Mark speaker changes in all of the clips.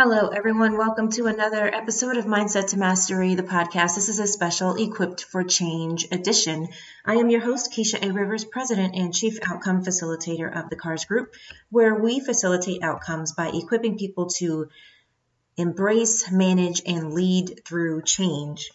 Speaker 1: Hello, everyone. Welcome to another episode of Mindset to Mastery, the podcast. This is a special Equipped for Change edition. I am your host, Keisha A. Rivers, President and Chief Outcome Facilitator of the KARS Group, where we facilitate outcomes by equipping people to embrace, manage, and lead through change.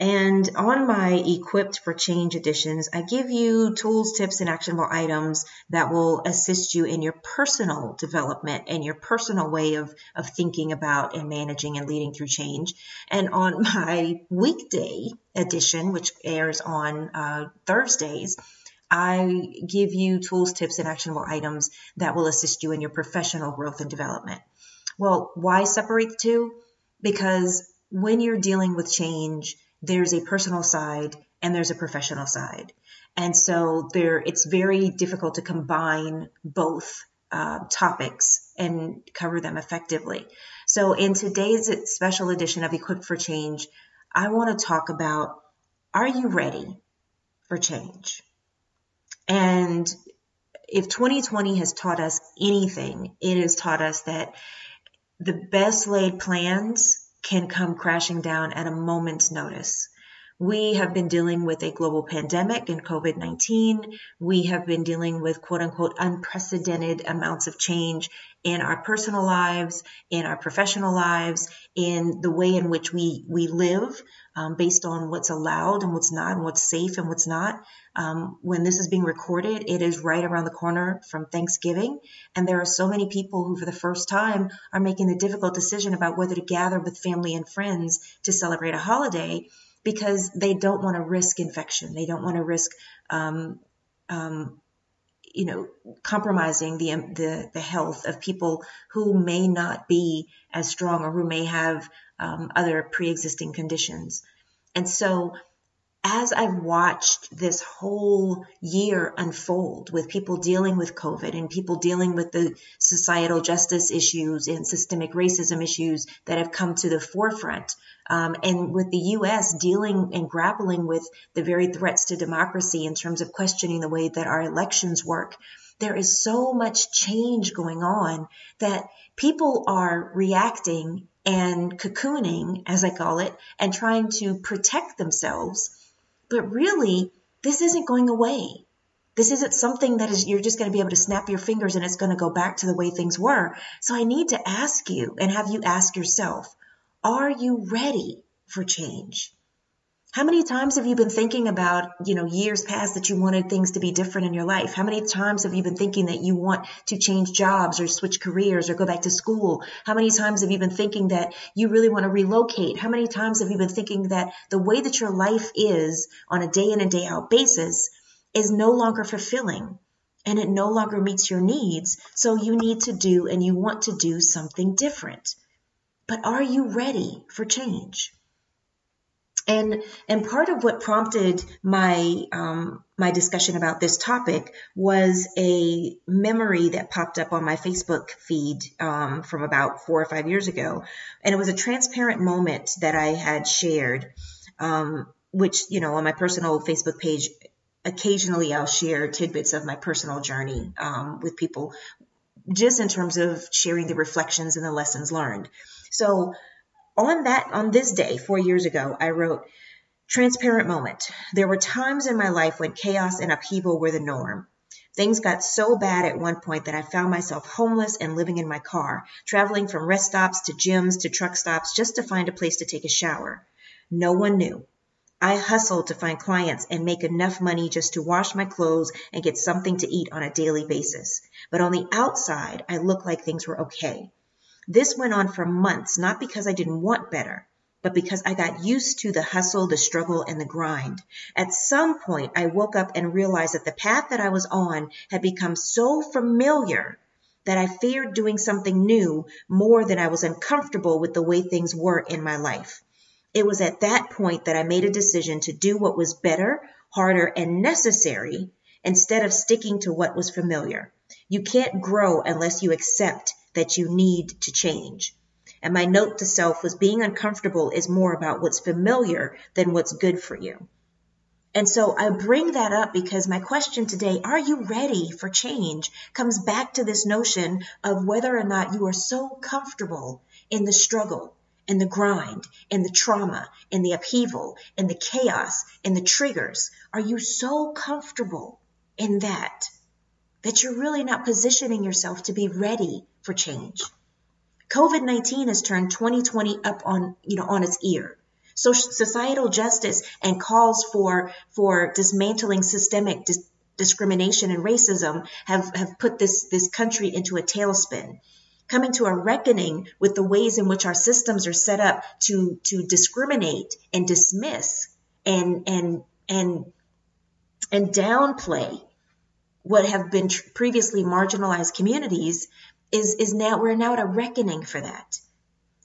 Speaker 1: And on my Equipped for Change editions, I give you tools, tips, and actionable items that will assist you in your personal development and your personal way of, of thinking about and managing and leading through change. And on my weekday edition, which airs on uh, Thursdays, I give you tools, tips, and actionable items that will assist you in your professional growth and development. Well, why separate the two? Because when you're dealing with change, there's a personal side and there's a professional side. And so there, it's very difficult to combine both uh, topics and cover them effectively. So in today's special edition of Equipped for Change, I want to talk about are you ready for change? And if 2020 has taught us anything, it has taught us that the best laid plans can come crashing down at a moment's notice. We have been dealing with a global pandemic and COVID 19. We have been dealing with quote unquote unprecedented amounts of change in our personal lives, in our professional lives, in the way in which we, we live um, based on what's allowed and what's not, and what's safe and what's not. Um, when this is being recorded, it is right around the corner from Thanksgiving. And there are so many people who, for the first time, are making the difficult decision about whether to gather with family and friends to celebrate a holiday because they don't want to risk infection. They don't want to risk, um, um, you know, compromising the, the, the health of people who may not be as strong or who may have um, other pre-existing conditions. And so as I've watched this whole year unfold with people dealing with COVID and people dealing with the societal justice issues and systemic racism issues that have come to the forefront, um, and with the U.S. dealing and grappling with the very threats to democracy in terms of questioning the way that our elections work, there is so much change going on that people are reacting and cocooning, as I call it, and trying to protect themselves but really, this isn't going away. This isn't something that is you're just going to be able to snap your fingers and it's going to go back to the way things were. So I need to ask you and have you ask yourself, are you ready for change? How many times have you been thinking about, you know, years past that you wanted things to be different in your life? How many times have you been thinking that you want to change jobs or switch careers or go back to school? How many times have you been thinking that you really want to relocate? How many times have you been thinking that the way that your life is on a day in and day out basis is no longer fulfilling and it no longer meets your needs? So you need to do and you want to do something different. But are you ready for change? And and part of what prompted my um, my discussion about this topic was a memory that popped up on my Facebook feed um, from about four or five years ago, and it was a transparent moment that I had shared, um, which you know on my personal Facebook page. Occasionally, I'll share tidbits of my personal journey um, with people, just in terms of sharing the reflections and the lessons learned. So on that on this day 4 years ago I wrote transparent moment. There were times in my life when chaos and upheaval were the norm. Things got so bad at one point that I found myself homeless and living in my car, traveling from rest stops to gyms to truck stops just to find a place to take a shower. No one knew. I hustled to find clients and make enough money just to wash my clothes and get something to eat on a daily basis. But on the outside, I looked like things were okay. This went on for months, not because I didn't want better, but because I got used to the hustle, the struggle, and the grind. At some point, I woke up and realized that the path that I was on had become so familiar that I feared doing something new more than I was uncomfortable with the way things were in my life. It was at that point that I made a decision to do what was better, harder, and necessary instead of sticking to what was familiar. You can't grow unless you accept that you need to change. And my note to self was being uncomfortable is more about what's familiar than what's good for you. And so I bring that up because my question today, are you ready for change, comes back to this notion of whether or not you are so comfortable in the struggle, in the grind, in the trauma, in the upheaval, in the chaos, in the triggers? Are you so comfortable in that that you're really not positioning yourself to be ready for change? COVID-19 has turned 2020 up on, you know, on its ear. So societal justice and calls for for dismantling systemic dis- discrimination and racism have, have put this, this country into a tailspin coming to a reckoning with the ways in which our systems are set up to to discriminate and dismiss and and and and downplay what have been previously marginalized communities is is now we're now at a reckoning for that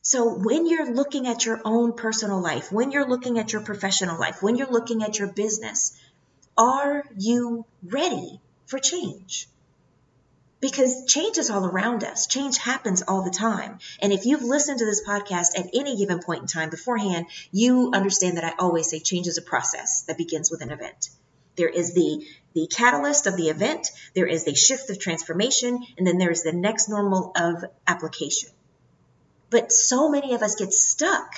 Speaker 1: so when you're looking at your own personal life when you're looking at your professional life when you're looking at your business are you ready for change because change is all around us. Change happens all the time. And if you've listened to this podcast at any given point in time beforehand, you understand that I always say change is a process that begins with an event. There is the the catalyst of the event, there is the shift of transformation, and then there is the next normal of application. But so many of us get stuck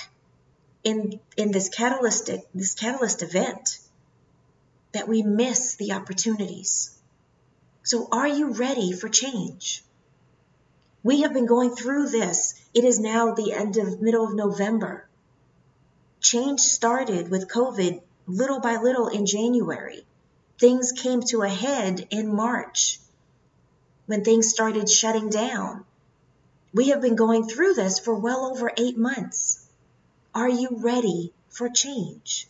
Speaker 1: in in this catalytic this catalyst event that we miss the opportunities. So, are you ready for change? We have been going through this. It is now the end of middle of November. Change started with COVID little by little in January. Things came to a head in March when things started shutting down. We have been going through this for well over eight months. Are you ready for change?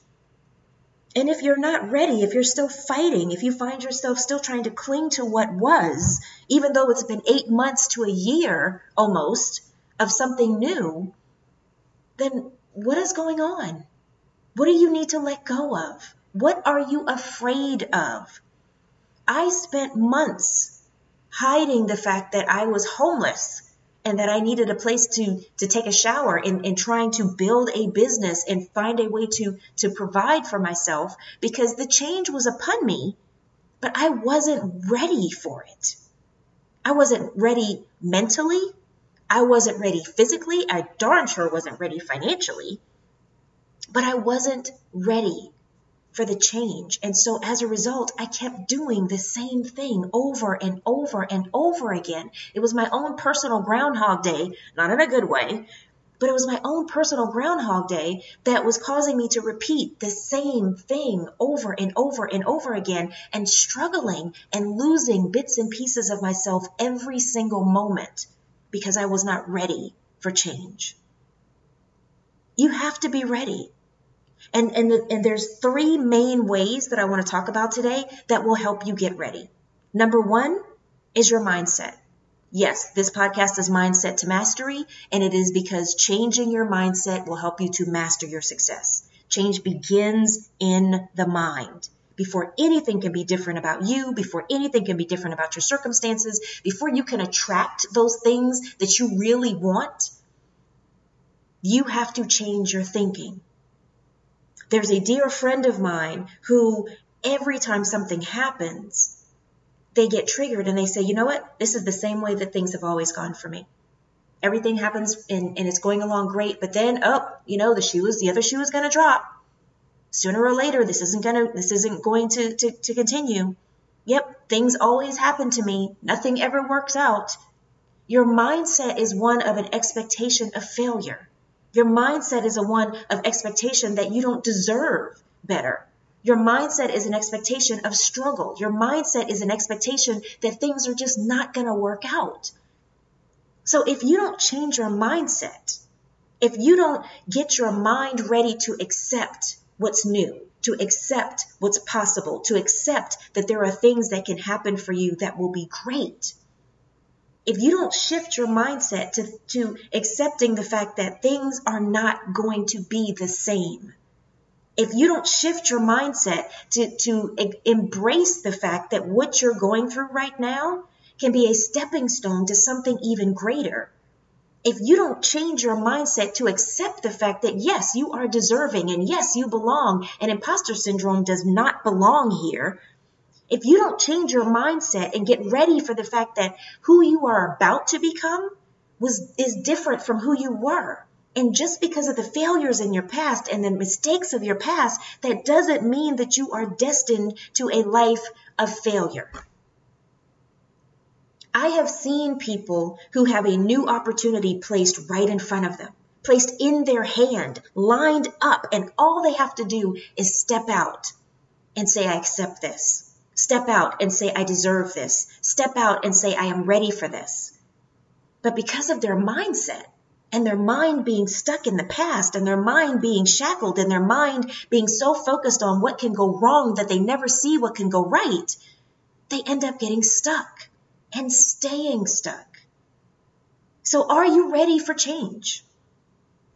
Speaker 1: And if you're not ready, if you're still fighting, if you find yourself still trying to cling to what was, even though it's been eight months to a year almost of something new, then what is going on? What do you need to let go of? What are you afraid of? I spent months hiding the fact that I was homeless and that I needed a place to to take a shower and, in trying to build a business and find a way to to provide for myself because the change was upon me, but I wasn't ready for it. I wasn't ready mentally. I wasn't ready physically. I darn sure wasn't ready financially. But I wasn't ready for the change. And so as a result, I kept doing the same thing over and over and over again. It was my own personal groundhog day, not in a good way, but it was my own personal groundhog day that was causing me to repeat the same thing over and over and over again and struggling and losing bits and pieces of myself every single moment because I was not ready for change. You have to be ready. And, and, and there's three main ways that I want to talk about today that will help you get ready. Number one is your mindset. Yes, this podcast is Mindset to Mastery, and it is because changing your mindset will help you to master your success. Change begins in the mind. Before anything can be different about you, before anything can be different about your circumstances, before you can attract those things that you really want, you have to change your thinking. There's a dear friend of mine who every time something happens, they get triggered and they say, you know what? This is the same way that things have always gone for me. Everything happens and, and it's going along great, but then, oh, you know, the shoe is, the other shoe is going to drop. Sooner or later, this isn't going to, this isn't going to, to, to continue. Yep, things always happen to me. Nothing ever works out. Your mindset is one of an expectation of failure. Your mindset is a one of expectation that you don't deserve better. Your mindset is an expectation of struggle. Your mindset is an expectation that things are just not going to work out. So if you don't change your mindset, if you don't get your mind ready to accept what's new, to accept what's possible, to accept that there are things that can happen for you that will be great, if you don't shift your mindset to, to accepting the fact that things are not going to be the same, if you don't shift your mindset to, to embrace the fact that what you're going through right now can be a stepping stone to something even greater, if you don't change your mindset to accept the fact that yes, you are deserving and yes, you belong, and imposter syndrome does not belong here, if you don't change your mindset and get ready for the fact that who you are about to become was is different from who you were. And just because of the failures in your past and the mistakes of your past, that doesn't mean that you are destined to a life of failure. I have seen people who have a new opportunity placed right in front of them, placed in their hand, lined up, and all they have to do is step out and say, I accept this. Step out and say, I deserve this. Step out and say, I am ready for this. But because of their mindset, and their mind being stuck in the past and their mind being shackled and their mind being so focused on what can go wrong that they never see what can go right, they end up getting stuck and staying stuck. So, are you ready for change?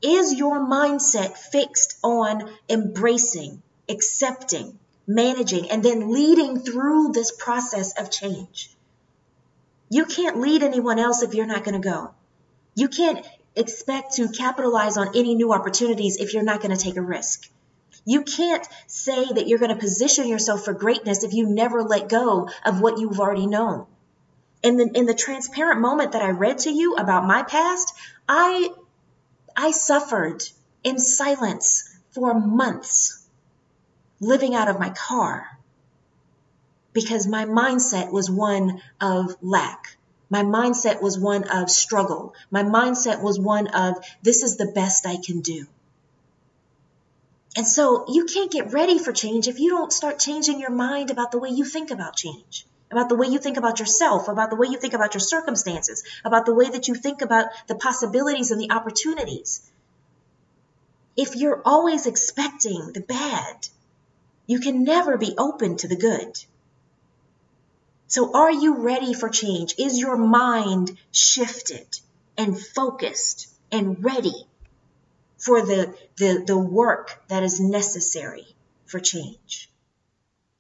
Speaker 1: Is your mindset fixed on embracing, accepting, managing, and then leading through this process of change? You can't lead anyone else if you're not going to go. You can't expect to capitalize on any new opportunities if you're not going to take a risk. You can't say that you're going to position yourself for greatness if you never let go of what you've already known. And then in the transparent moment that I read to you about my past, I I suffered in silence for months living out of my car because my mindset was one of lack. My mindset was one of struggle. My mindset was one of this is the best I can do. And so you can't get ready for change if you don't start changing your mind about the way you think about change, about the way you think about yourself, about the way you think about your circumstances, about the way that you think about the possibilities and the opportunities. If you're always expecting the bad, you can never be open to the good. So, are you ready for change? Is your mind shifted and focused and ready for the, the, the work that is necessary for change?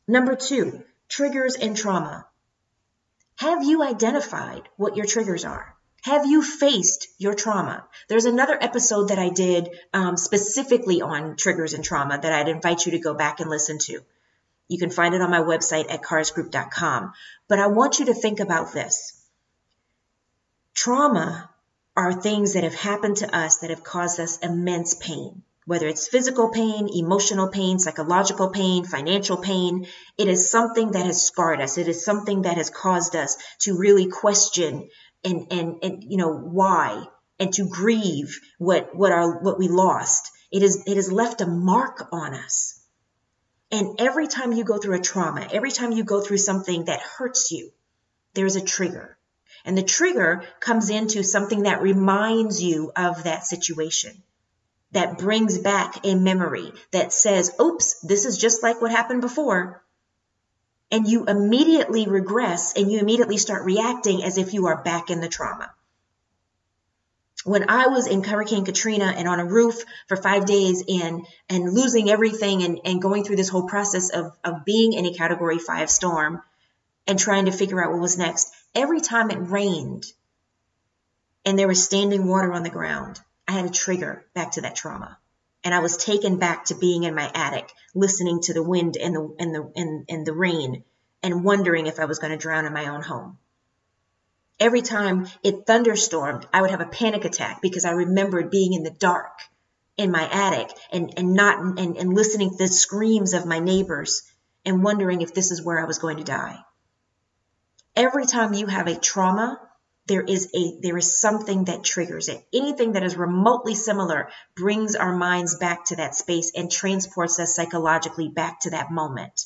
Speaker 1: Number two, triggers and trauma. Have you identified what your triggers are? Have you faced your trauma? There's another episode that I did um, specifically on triggers and trauma that I'd invite you to go back and listen to. You can find it on my website at karsgroup.com. But I want you to think about this. Trauma are things that have happened to us that have caused us immense pain. Whether it's physical pain, emotional pain, psychological pain, financial pain, it is something that has scarred us. It is something that has caused us to really question and, and, and you know, why and to grieve what, what our, what we lost. It is, it has left a mark on us. And every time you go through a trauma, every time you go through something that hurts you, there's a trigger. And the trigger comes into something that reminds you of that situation, that brings back a memory that says, oops, this is just like what happened before. And you immediately regress and you immediately start reacting as if you are back in the trauma when I was in Hurricane Katrina and on a roof for five days and and losing everything and, and going through this whole process of, of being in a category five storm and trying to figure out what was next, every time it rained and there was standing water on the ground, I had a trigger back to that trauma. And I was taken back to being in my attic, listening to the wind and the and the and, and the rain and wondering if I was going to drown in my own home every time it thunderstormed, I would have a panic attack because I remembered being in the dark in my attic and, and not and, and listening to the screams of my neighbors and wondering if this is where I was going to die. Every time you have a trauma, there is a there is something that triggers it. Anything that is remotely similar brings our minds back to that space and transports us psychologically back to that moment.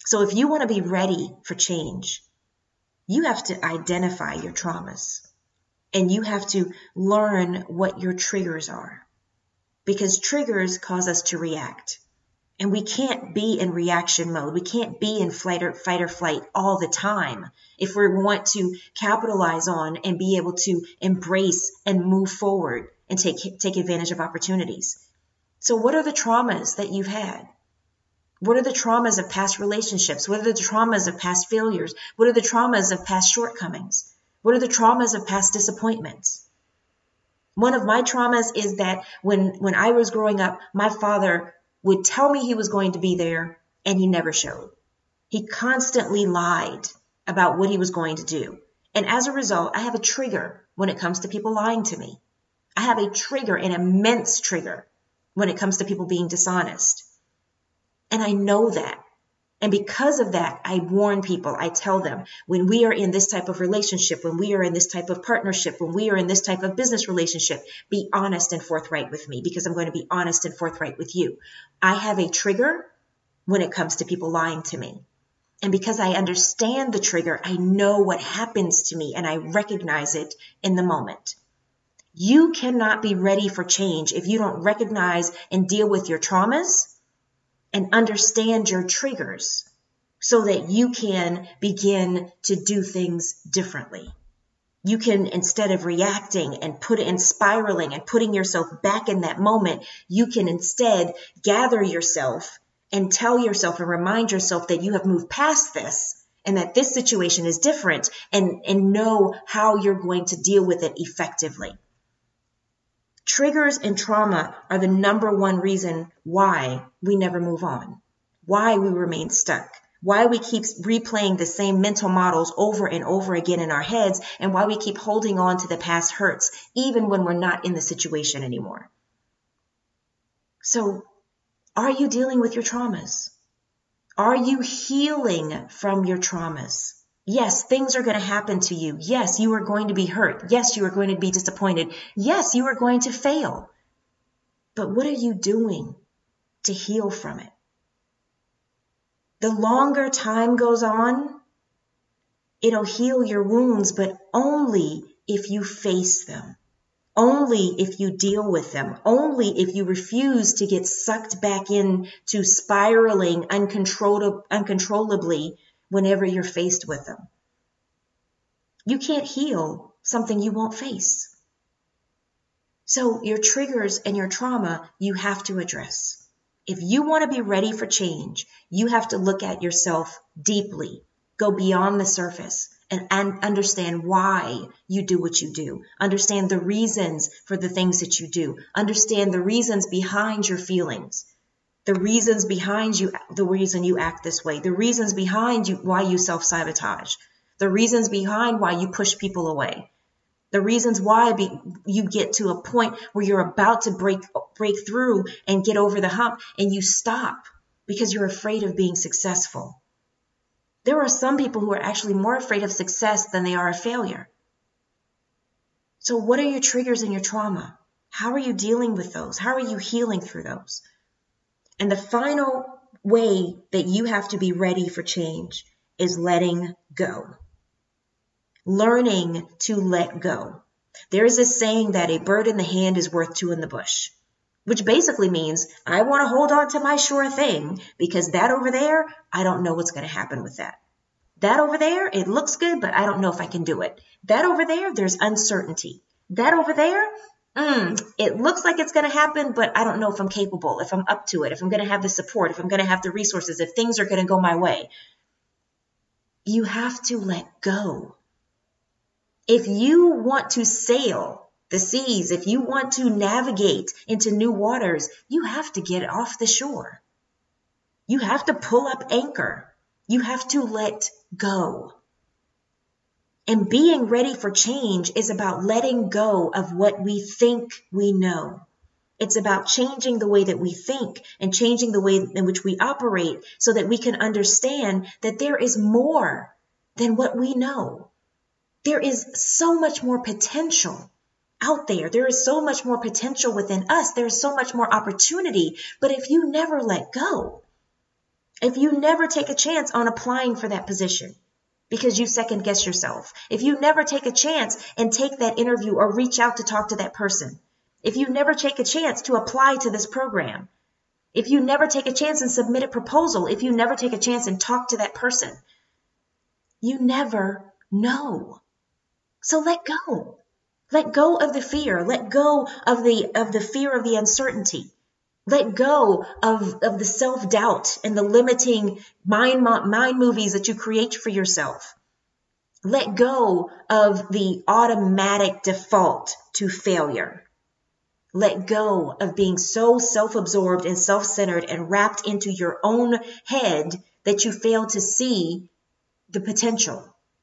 Speaker 1: So if you want to be ready for change, you have to identify your traumas and you have to learn what your triggers are because triggers cause us to react. And we can't be in reaction mode. We can't be in flight or fight or flight all the time if we want to capitalize on and be able to embrace and move forward and take take advantage of opportunities. So what are the traumas that you've had? What are the traumas of past relationships? What are the traumas of past failures? What are the traumas of past shortcomings? What are the traumas of past disappointments? One of my traumas is that when, when I was growing up, my father would tell me he was going to be there and he never showed. He constantly lied about what he was going to do. And as a result, I have a trigger when it comes to people lying to me. I have a trigger, an immense trigger when it comes to people being dishonest. And I know that. And because of that, I warn people, I tell them when we are in this type of relationship, when we are in this type of partnership, when we are in this type of business relationship, be honest and forthright with me because I'm going to be honest and forthright with you. I have a trigger when it comes to people lying to me. And because I understand the trigger, I know what happens to me and I recognize it in the moment. You cannot be ready for change if you don't recognize and deal with your traumas and understand your triggers so that you can begin to do things differently. You can, instead of reacting and put and spiraling and putting yourself back in that moment, you can instead gather yourself and tell yourself and remind yourself that you have moved past this and that this situation is different and, and know how you're going to deal with it effectively. Triggers and trauma are the number one reason why we never move on, why we remain stuck, why we keep replaying the same mental models over and over again in our heads, and why we keep holding on to the past hurts, even when we're not in the situation anymore. So, are you dealing with your traumas? Are you healing from your traumas? Yes, things are going to happen to you. Yes, you are going to be hurt. Yes, you are going to be disappointed. Yes, you are going to fail. But what are you doing to heal from it? The longer time goes on, it'll heal your wounds, but only if you face them. Only if you deal with them. Only if you refuse to get sucked back into spiraling uncontrollably whenever you're faced with them. You can't heal something you won't face. So your triggers and your trauma, you have to address. If you want to be ready for change, you have to look at yourself deeply, go beyond the surface and, and understand why you do what you do. Understand the reasons for the things that you do. Understand the reasons behind your feelings the reasons behind you the reason you act this way the reasons behind you why you self-sabotage the reasons behind why you push people away the reasons why be, you get to a point where you're about to break break through and get over the hump and you stop because you're afraid of being successful. There are some people who are actually more afraid of success than they are of failure. So what are your triggers and your trauma? How are you dealing with those? How are you healing through those and the final way that you have to be ready for change is letting go. Learning to let go. There is a saying that a bird in the hand is worth two in the bush, which basically means I want to hold on to my sure thing because that over there, I don't know what's going to happen with that. That over there, it looks good, but I don't know if I can do it. That over there, there's uncertainty. That over there, mm, it looks like it's going to happen, but I don't know if I'm capable, if I'm up to it, if I'm going to have the support, if I'm going to have the resources, if things are going to go my way. You have to let go. If you want to sail the seas, if you want to navigate into new waters, you have to get off the shore. You have to pull up anchor. You have to let go. And being ready for change is about letting go of what we think we know. It's about changing the way that we think and changing the way in which we operate so that we can understand that there is more than what we know. There is so much more potential out there. There is so much more potential within us. There is so much more opportunity. But if you never let go, if you never take a chance on applying for that position, because you second guess yourself. If you never take a chance and take that interview or reach out to talk to that person, if you never take a chance to apply to this program, if you never take a chance and submit a proposal, if you never take a chance and talk to that person, you never know. So let go. Let go of the fear. Let go of the of the fear of the uncertainty. Let go of, of the self doubt and the limiting mind, mind movies that you create for yourself. Let go of the automatic default to failure. Let go of being so self absorbed and self centered and wrapped into your own head that you fail to see the potential.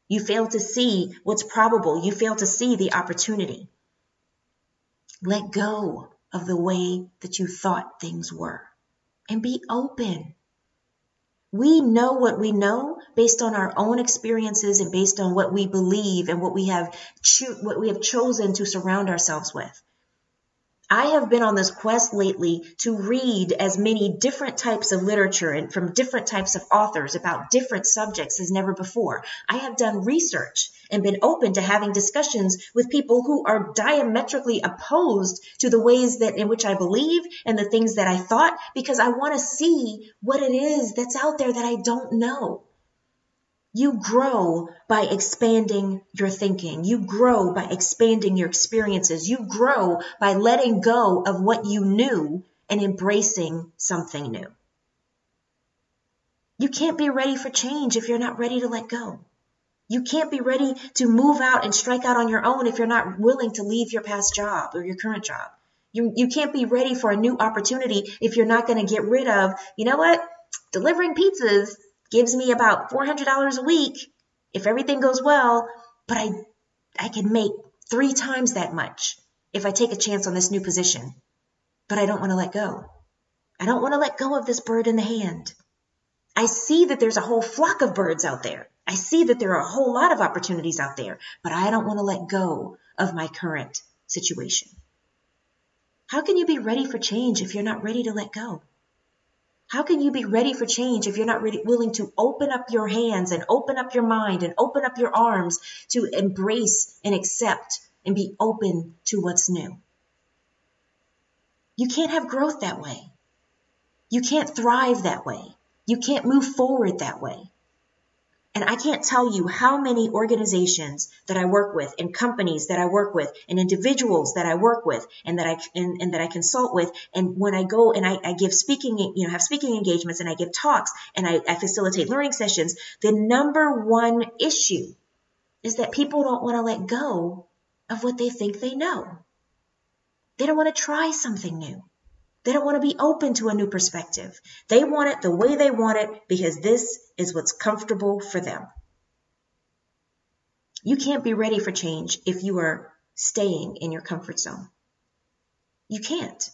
Speaker 1: You fail to see what's probable. You fail to see the opportunity. Let go of the way that you thought things were and be open. We know what we know based on our own experiences and based on what we believe and what we have cho- what we have chosen to surround ourselves with. I have been on this quest lately to read as many different types of literature and from different types of authors about different subjects as never before. I have done research and been open to having discussions with people who are diametrically opposed to the ways that in which I believe and the things that I thought because I want to see what it is that's out there that I don't know. You grow by expanding your thinking. You grow by expanding your experiences. You grow by letting go of what you knew and embracing something new. You can't be ready for change if you're not ready to let go. You can't be ready to move out and strike out on your own if you're not willing to leave your past job or your current job. You, you can't be ready for a new opportunity if you're not going to get rid of, you know what? Delivering pizzas gives me about $400 a week if everything goes well, but I I can make 3 times that much if I take a chance on this new position. But I don't want to let go. I don't want to let go of this bird in the hand. I see that there's a whole flock of birds out there. I see that there are a whole lot of opportunities out there, but I don't want to let go of my current situation. How can you be ready for change if you're not ready to let go? How can you be ready for change if you're not really willing to open up your hands and open up your mind and open up your arms to embrace and accept and be open to what's new? You can't have growth that way. You can't thrive that way. You can't move forward that way. And I can't tell you how many organizations that I work with and companies that I work with and individuals that I work with and that I and, and that I consult with. And when I go and I, I, give speaking, you know, have speaking engagements and I give talks and I, I facilitate learning sessions, the number one issue is that people don't want to let go of what they think they know. They don't want to try something new. They don't want to be open to a new perspective. They want it the way they want it because this is what's comfortable for them. You can't be ready for change if you are staying in your comfort zone. You can't.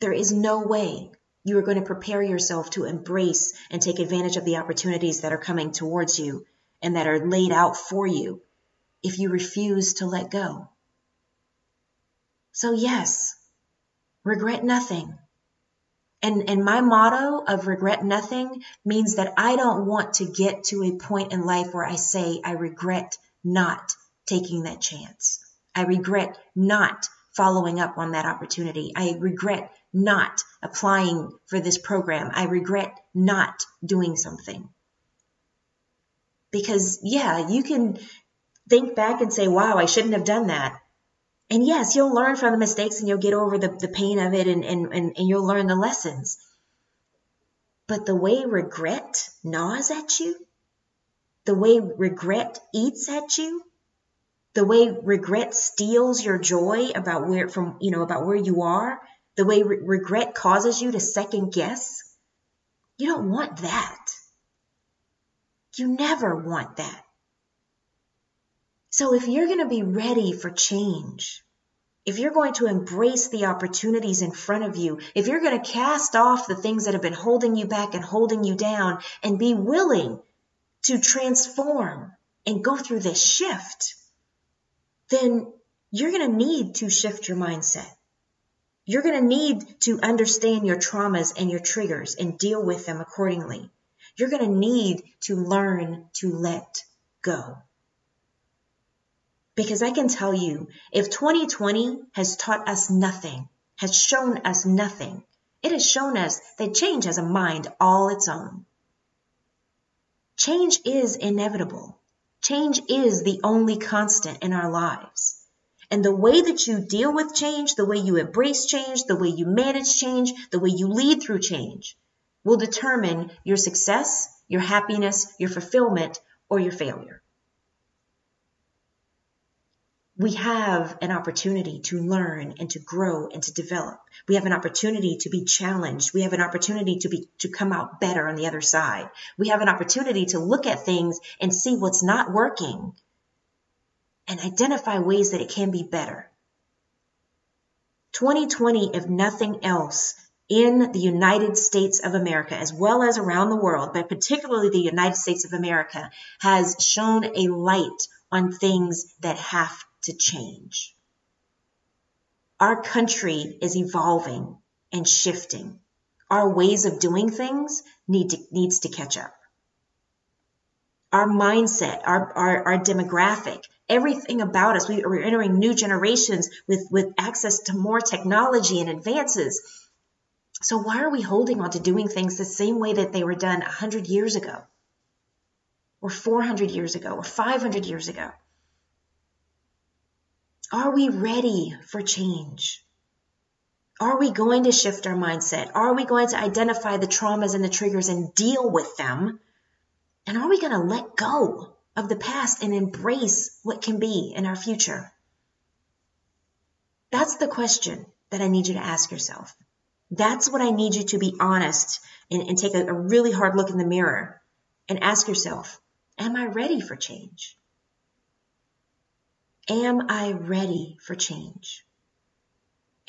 Speaker 1: There is no way you are going to prepare yourself to embrace and take advantage of the opportunities that are coming towards you and that are laid out for you if you refuse to let go. So, yes, regret nothing. And, and my motto of regret nothing means that I don't want to get to a point in life where I say, I regret not taking that chance. I regret not following up on that opportunity. I regret not applying for this program. I regret not doing something. Because, yeah, you can think back and say, wow, I shouldn't have done that. And yes, you'll learn from the mistakes and you'll get over the, the pain of it and, and, and, and you'll learn the lessons. But the way regret gnaws at you, the way regret eats at you, the way regret steals your joy about where from you know about where you are, the way re- regret causes you to second guess, you don't want that. You never want that. So if you're going to be ready for change, if you're going to embrace the opportunities in front of you, if you're going to cast off the things that have been holding you back and holding you down and be willing to transform and go through this shift, then you're going to need to shift your mindset. You're going to need to understand your traumas and your triggers and deal with them accordingly. You're going to need to learn to let go. Because I can tell you, if 2020 has taught us nothing, has shown us nothing, it has shown us that change has a mind all its own. Change is inevitable. Change is the only constant in our lives. And the way that you deal with change, the way you embrace change, the way you manage change, the way you lead through change will determine your success, your happiness, your fulfillment, or your failure. We have an opportunity to learn and to grow and to develop. We have an opportunity to be challenged. We have an opportunity to be to come out better on the other side. We have an opportunity to look at things and see what's not working and identify ways that it can be better. 2020, if nothing else, in the United States of America, as well as around the world, but particularly the United States of America, has shown a light on things that have to change. Our country is evolving and shifting. Our ways of doing things need to, needs to catch up. Our mindset, our, our, our demographic, everything about us, we are entering new generations with, with access to more technology and advances. So why are we holding on to doing things the same way that they were done 100 years ago? Or 400 years ago, or 500 years ago? Are we ready for change? Are we going to shift our mindset? Are we going to identify the traumas and the triggers and deal with them? And are we going to let go of the past and embrace what can be in our future? That's the question that I need you to ask yourself. That's what I need you to be honest and, and take a, a really hard look in the mirror and ask yourself, am I ready for change? Am I ready for change?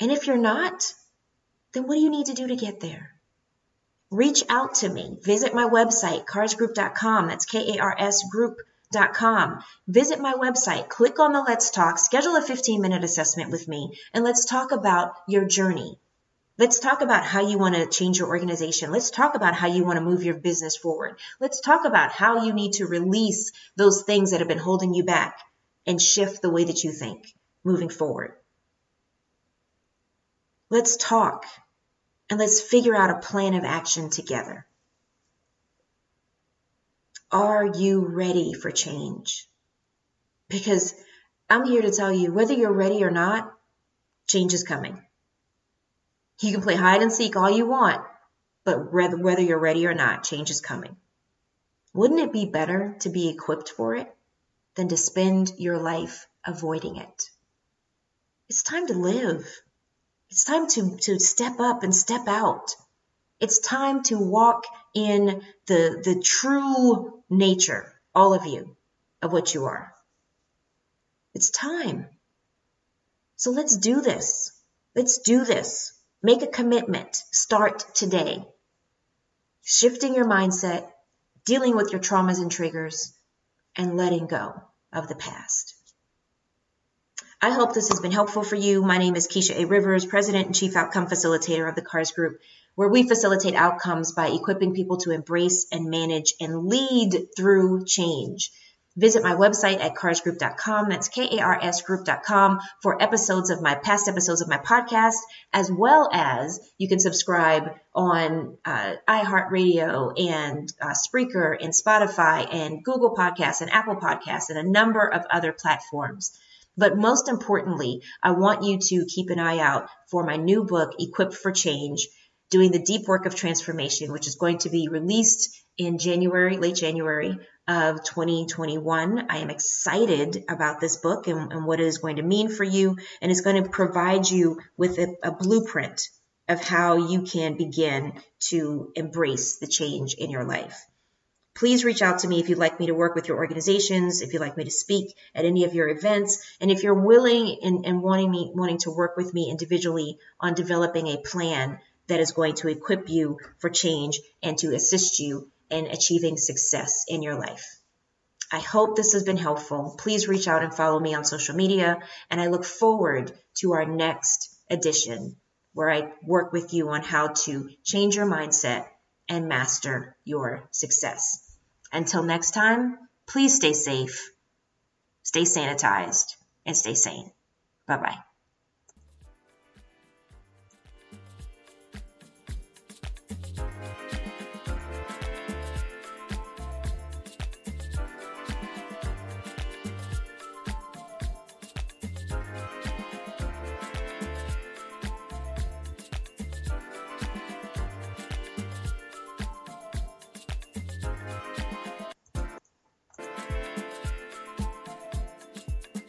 Speaker 1: And if you're not, then what do you need to do to get there? Reach out to me. Visit my website, karsgroup.com. That's K A R S group.com. Visit my website, click on the Let's Talk, schedule a 15 minute assessment with me, and let's talk about your journey. Let's talk about how you want to change your organization. Let's talk about how you want to move your business forward. Let's talk about how you need to release those things that have been holding you back and shift the way that you think moving forward. Let's talk and let's figure out a plan of action together. Are you ready for change? Because I'm here to tell you whether you're ready or not, change is coming. You can play hide and seek all you want, but whether, you're ready or not, change is coming. Wouldn't it be better to be equipped for it than to spend your life avoiding it? It's time to live. It's time to, to step up and step out. It's time to walk in the, the true nature, all of you, of what you are. It's time. So let's do this. Let's do this. Make a commitment. Start today. Shifting your mindset, dealing with your traumas and triggers, and letting go of the past. I hope this has been helpful for you. My name is Keisha A. Rivers, President and Chief Outcome Facilitator of the KARS Group, where we facilitate outcomes by equipping people to embrace and manage and lead through change. Visit my website at karsgroup.com. That's K-A-R-S group.com for episodes of my past episodes of my podcast, as well as you can subscribe on uh, iHeartRadio and uh, Spreaker and Spotify and Google Podcasts and Apple Podcasts and a number of other platforms. But most importantly, I want you to keep an eye out for my new book, Equipped for Change, doing the deep work of transformation, which is going to be released in January, late January of 2021. I am excited about this book and, and, what it is going to mean for you, and it's going to provide you with a, a blueprint of how you can begin to embrace the change in your life. Please reach out to me if you'd like me to work with your organizations, if you'd like me to speak at any of your events, and if you're willing and, and wanting me wanting to work with me individually on developing a plan that is going to equip you for change and to assist you in achieving success in your life. I hope this has been helpful. Please reach out and follow me on social media, and I look forward to our next edition where I work with you on how to change your mindset and master your success. Until next time, please stay safe, stay sanitized, and stay sane. Bye bye.